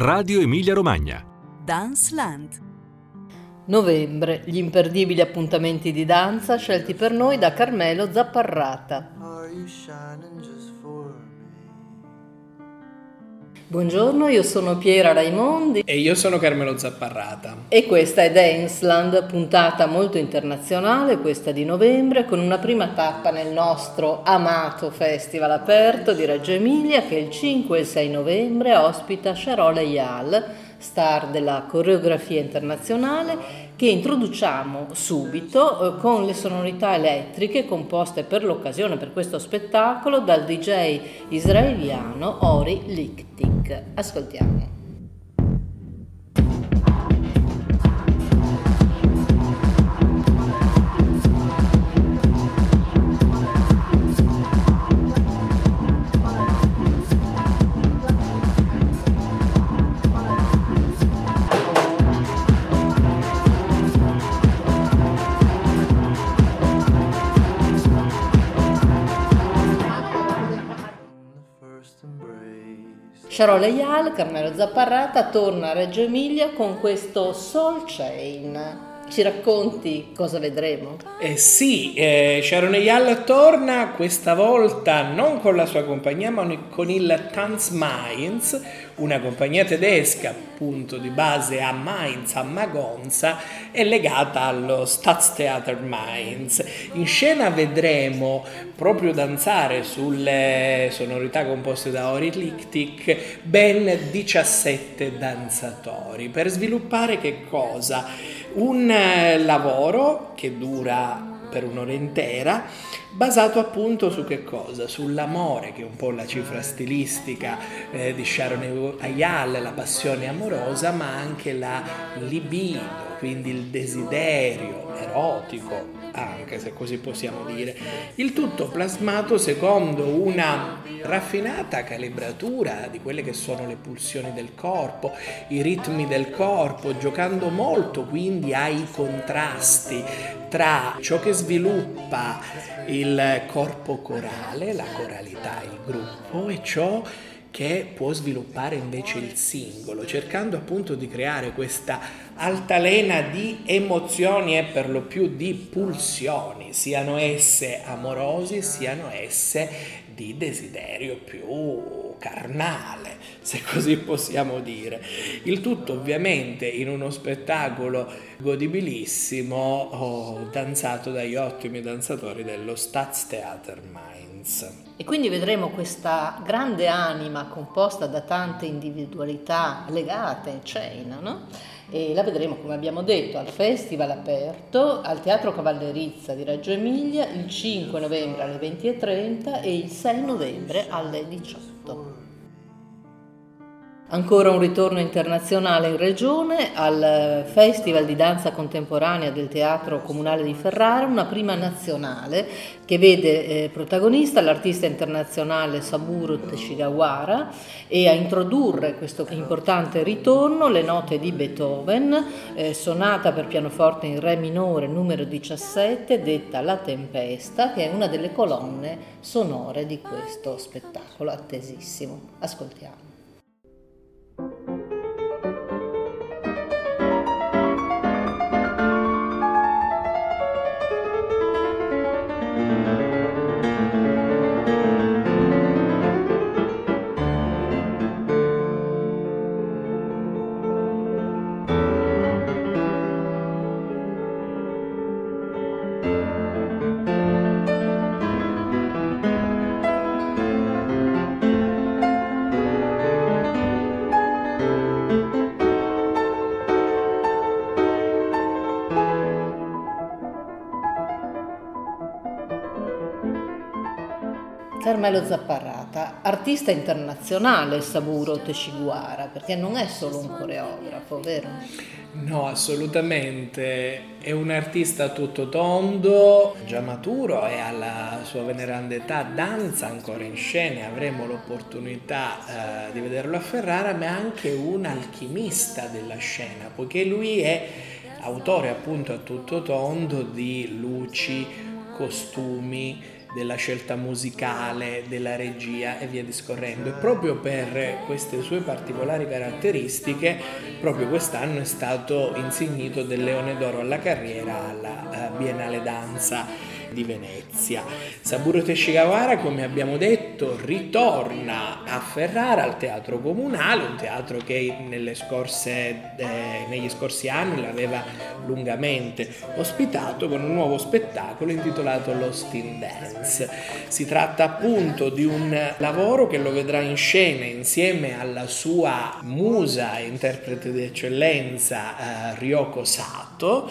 Radio Emilia Romagna. Dance Land. Novembre, gli imperdibili appuntamenti di danza scelti per noi da Carmelo Zapparrata. Buongiorno, io sono Piera Raimondi e io sono Carmelo Zapparrata. E questa è Danceland, puntata molto internazionale, questa di novembre, con una prima tappa nel nostro amato festival aperto di Reggio Emilia che il 5 e il 6 novembre ospita Sharole Yal star della coreografia internazionale, che introduciamo subito eh, con le sonorità elettriche composte per l'occasione, per questo spettacolo, dal DJ israeliano Ori Lichtik. Ascoltiamo. Sharon Eyal, Carmelo Zapparrata, torna a Reggio Emilia con questo Soul Chain. Ci racconti cosa vedremo? Eh sì, eh, Sharon Eyal torna questa volta non con la sua compagnia ma con il Tanz Mainz, una compagnia tedesca appunto di base a Mainz, a Magonza e legata allo Staatstheater Mainz. In scena vedremo proprio danzare sulle sonorità composte da Ori Lichtik ben 17 danzatori per sviluppare che cosa? Un eh, lavoro che dura per un'ora intera, basato appunto su che cosa? Sull'amore, che è un po' la cifra stilistica eh, di Sharon Ayal, la passione amorosa, ma anche la libido, quindi il desiderio erotico, anche se così possiamo dire. Il tutto plasmato secondo una raffinata calibratura di quelle che sono le pulsioni del corpo, i ritmi del corpo, giocando molto quindi ai contrasti tra ciò che sviluppa il corpo corale, la coralità, il gruppo e ciò che può sviluppare invece il singolo, cercando appunto di creare questa altalena di emozioni e per lo più di pulsioni, siano esse amorosi, siano esse di desiderio più carnale, se così possiamo dire. Il tutto ovviamente in uno spettacolo godibilissimo, oh, danzato dagli ottimi danzatori dello Staatstheater Mainz. E quindi vedremo questa grande anima composta da tante individualità legate, cena, no? e la vedremo come abbiamo detto al Festival aperto al Teatro Cavallerizza di Reggio Emilia il 5 novembre alle 20.30 e il 6 novembre alle 18. system. Ancora un ritorno internazionale in regione al Festival di danza contemporanea del Teatro Comunale di Ferrara, una prima nazionale che vede eh, protagonista l'artista internazionale Saburo Teshigawara e a introdurre questo importante ritorno le note di Beethoven, eh, sonata per pianoforte in Re minore numero 17, detta La Tempesta, che è una delle colonne sonore di questo spettacolo attesissimo. Ascoltiamo. Carmelo Zapparrata, artista internazionale Saburo Teshiguara, perché non è solo un coreografo, vero? No, assolutamente. È un artista tutto tondo, già maturo e alla sua veneranda età danza ancora in scena. Avremo l'opportunità eh, di vederlo a Ferrara, ma è anche un alchimista della scena, poiché lui è autore appunto a tutto tondo di luci, costumi, della scelta musicale, della regia e via discorrendo. E proprio per queste sue particolari caratteristiche, proprio quest'anno è stato insignito del Leone d'Oro alla carriera alla eh, Biennale Danza di Venezia. Saburo Teshigawara, come abbiamo detto, ritorna a Ferrara al Teatro Comunale, un teatro che scorse, eh, negli scorsi anni l'aveva lungamente ospitato con un nuovo spettacolo intitolato Lost in Dance. Si tratta appunto di un lavoro che lo vedrà in scena insieme alla sua musa interprete d'eccellenza eh, Ryoko Sato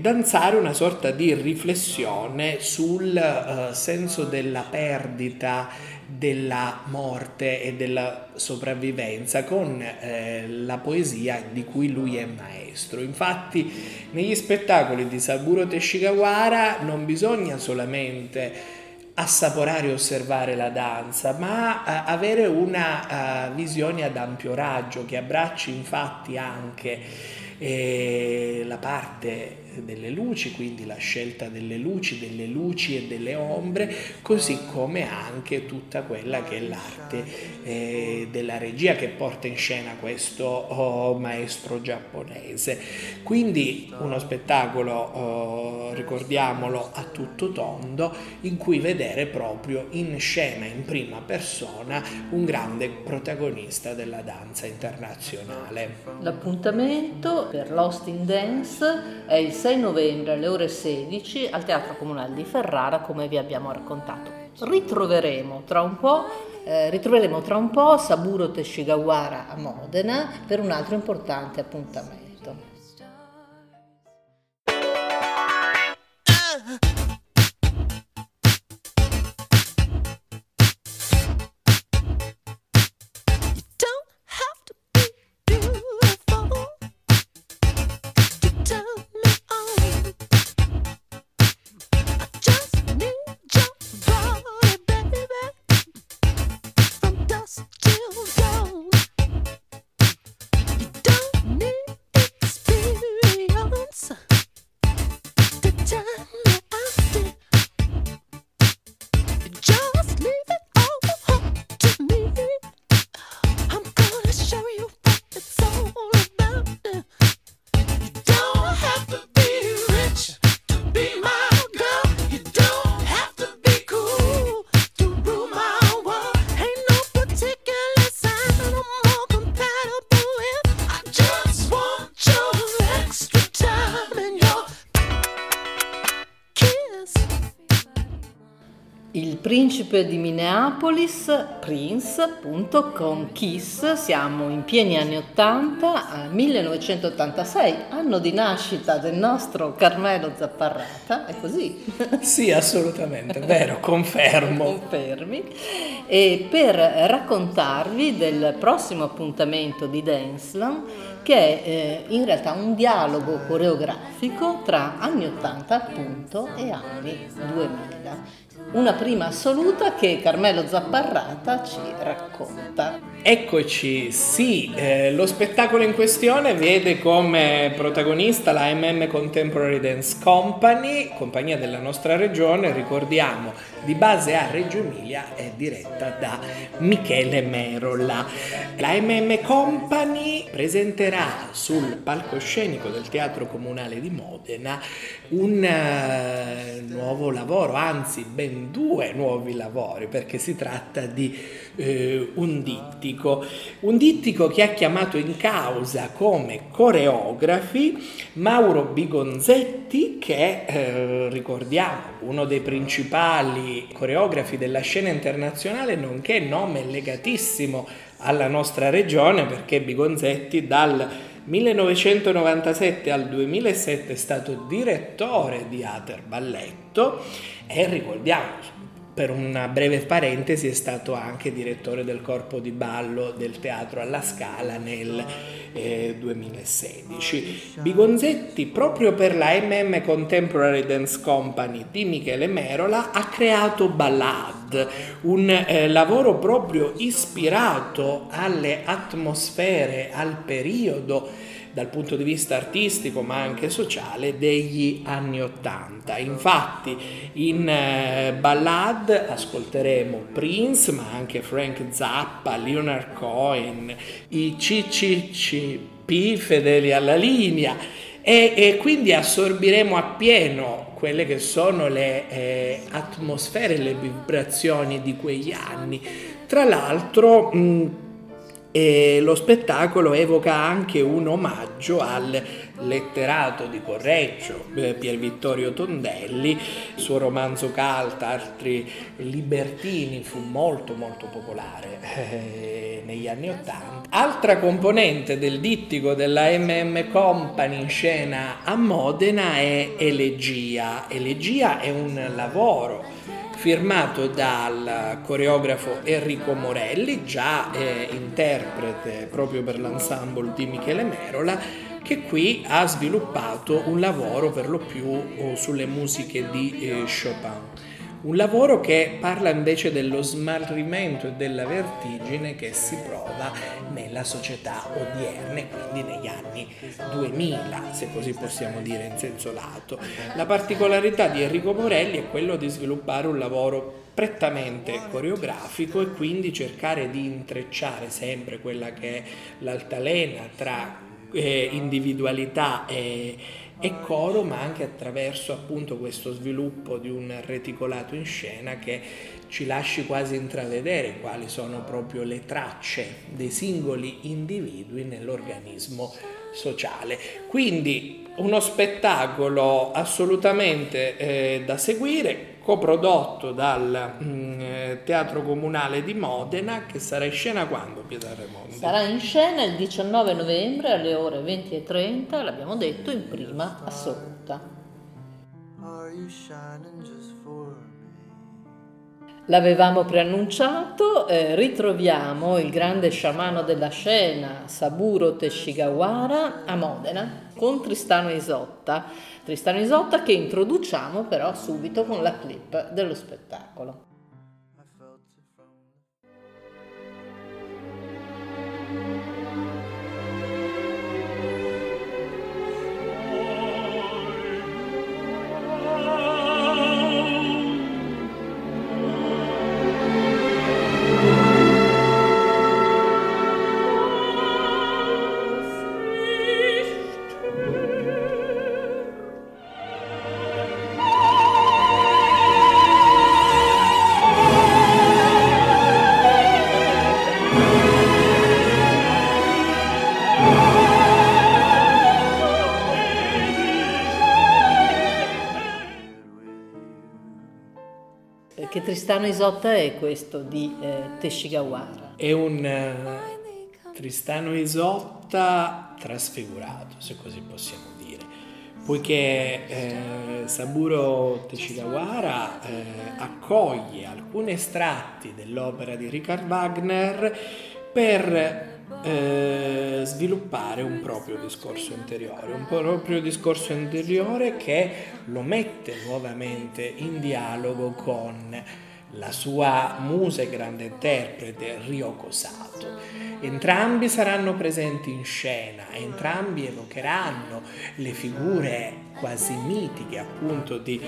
danzare una sorta di riflessione sul uh, senso della perdita, della morte e della sopravvivenza con eh, la poesia di cui lui è maestro. Infatti negli spettacoli di Saburo Teshigawara non bisogna solamente assaporare e osservare la danza, ma uh, avere una uh, visione ad ampio raggio che abbracci infatti anche eh, la parte delle luci, quindi la scelta delle luci, delle luci e delle ombre, così come anche tutta quella che è l'arte eh, della regia che porta in scena questo oh, maestro giapponese. Quindi uno spettacolo, oh, ricordiamolo, a tutto tondo, in cui vedere proprio in scena, in prima persona, un grande protagonista della danza internazionale. L'appuntamento per Lost in Dance è il 6 novembre alle ore 16 al Teatro Comunale di Ferrara, come vi abbiamo raccontato. Ritroveremo tra un po', eh, ritroveremo tra un po' Saburo Teshigawara a Modena per un altro importante appuntamento. Principe di Minneapolis, Prince, appunto, con Kiss, siamo in pieni anni 80, 1986, anno di nascita del nostro Carmelo Zapparrata, è così? Sì, assolutamente, vero, confermo. Confermi. E per raccontarvi del prossimo appuntamento di Denslam, che è eh, in realtà un dialogo coreografico tra anni 80 appunto e anni 2000 una prima assoluta che Carmelo Zapparrata ci racconta. Eccoci, sì, eh, lo spettacolo in questione vede come protagonista la MM Contemporary Dance Company, compagnia della nostra regione, ricordiamo, di base a Reggio Emilia, è diretta da Michele Merola. La MM Company presenterà sul palcoscenico del Teatro Comunale di Modena un uh, nuovo lavoro, anzi ben due nuovi lavori, perché si tratta di uh, un dittico, un dittico che ha chiamato in causa come coreografi Mauro Bigonzetti, che uh, ricordiamo, uno dei principali coreografi della scena internazionale, nonché nome legatissimo alla nostra regione, perché Bigonzetti dal 1997 al 2007 è stato direttore di Ater Balletto e ricordiamo per una breve parentesi è stato anche direttore del corpo di ballo del teatro alla Scala nel eh, 2016. Bigonzetti, proprio per la MM Contemporary Dance Company di Michele Merola, ha creato Ballad, un eh, lavoro proprio ispirato alle atmosfere, al periodo dal punto di vista artistico ma anche sociale degli anni Ottanta. Infatti in eh, Ballad ascolteremo Prince ma anche Frank Zappa, Leonard Cohen, i CCCP fedeli alla linea e, e quindi assorbiremo appieno quelle che sono le eh, atmosfere, le vibrazioni di quegli anni. Tra l'altro mh, e lo spettacolo evoca anche un omaggio al letterato di Correggio, eh, Pier Vittorio Tondelli, il suo romanzo Calta, altri libertini, fu molto molto popolare eh, negli anni Ottanta. Altra componente del dittico della MM Company in scena a Modena è Elegia. Elegia è un lavoro firmato dal coreografo Enrico Morelli, già eh, interprete proprio per l'ensemble di Michele Merola, che qui ha sviluppato un lavoro per lo più oh, sulle musiche di eh, Chopin. Un lavoro che parla invece dello smarrimento e della vertigine che si prova nella società odierna quindi negli anni 2000, se così possiamo dire in senso lato. La particolarità di Enrico Morelli è quello di sviluppare un lavoro prettamente coreografico e quindi cercare di intrecciare sempre quella che è l'altalena tra eh, individualità e e coro, ma anche attraverso appunto questo sviluppo di un reticolato in scena che ci lasci quasi intravedere quali sono proprio le tracce dei singoli individui nell'organismo sociale. Quindi uno spettacolo assolutamente eh, da seguire, coprodotto dal mh, mm, eh, Teatro Comunale di Modena, che sarà in scena quando, Pietro Raimondi? Sarà in scena il 19 novembre alle ore 20.30, l'abbiamo detto, in prima assoluta. L'avevamo preannunciato, eh, ritroviamo il grande sciamano della scena Saburo Teshigawara a Modena con Tristano Isotta. Tristano Isotta che introduciamo però subito con la clip dello spettacolo. Tristano Isotta è questo di eh, Teshigawara? È un uh, Tristano Isotta trasfigurato, se così possiamo dire, poiché eh, Saburo Teshigawara eh, accoglie alcuni estratti dell'opera di Richard Wagner per eh, sviluppare un proprio discorso interiore, un proprio discorso interiore che lo mette nuovamente in dialogo con la sua musa e grande interprete Ryoko Sato. Entrambi saranno presenti in scena, entrambi evocheranno le figure quasi mitiche appunto di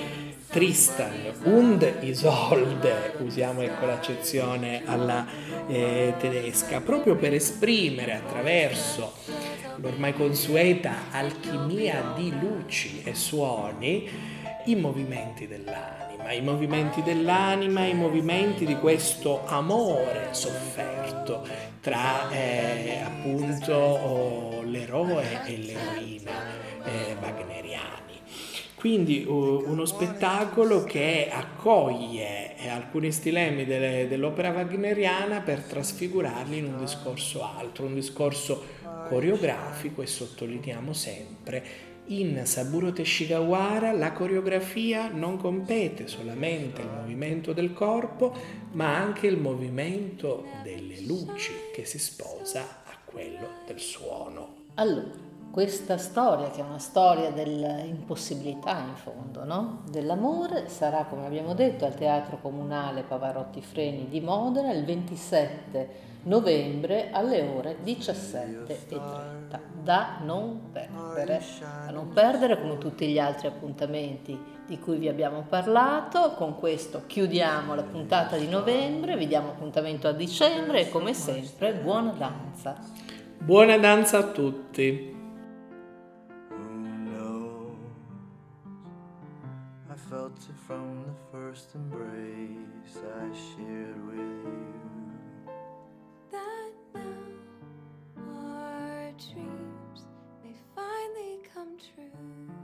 Tristan und Isolde, usiamo ecco l'accezione alla eh, tedesca, proprio per esprimere attraverso l'ormai consueta alchimia di luci e suoni i movimenti dell'anima, i movimenti dell'anima, i movimenti di questo amore sofferto tra eh, appunto oh, l'eroe e l'eroina eh, wagneriani. Quindi uno spettacolo che accoglie eh, alcuni stilemi delle, dell'opera wagneriana per trasfigurarli in un discorso altro, un discorso coreografico e sottolineiamo sempre in Saburo Teshigawara la coreografia non compete solamente il movimento del corpo, ma anche il movimento delle luci che si sposa a quello del suono. Allora, questa storia, che è una storia dell'impossibilità in fondo, no? dell'amore, sarà, come abbiamo detto, al Teatro Comunale Pavarotti Freni di Modena il 27 novembre alle ore 17.30. Da non perdere, da non perdere come tutti gli altri appuntamenti di cui vi abbiamo parlato. Con questo chiudiamo la puntata di novembre, vi diamo appuntamento a dicembre e come sempre buona danza. Buona danza a tutti. felt it from the first embrace I shared with you. that now our dreams may finally come true.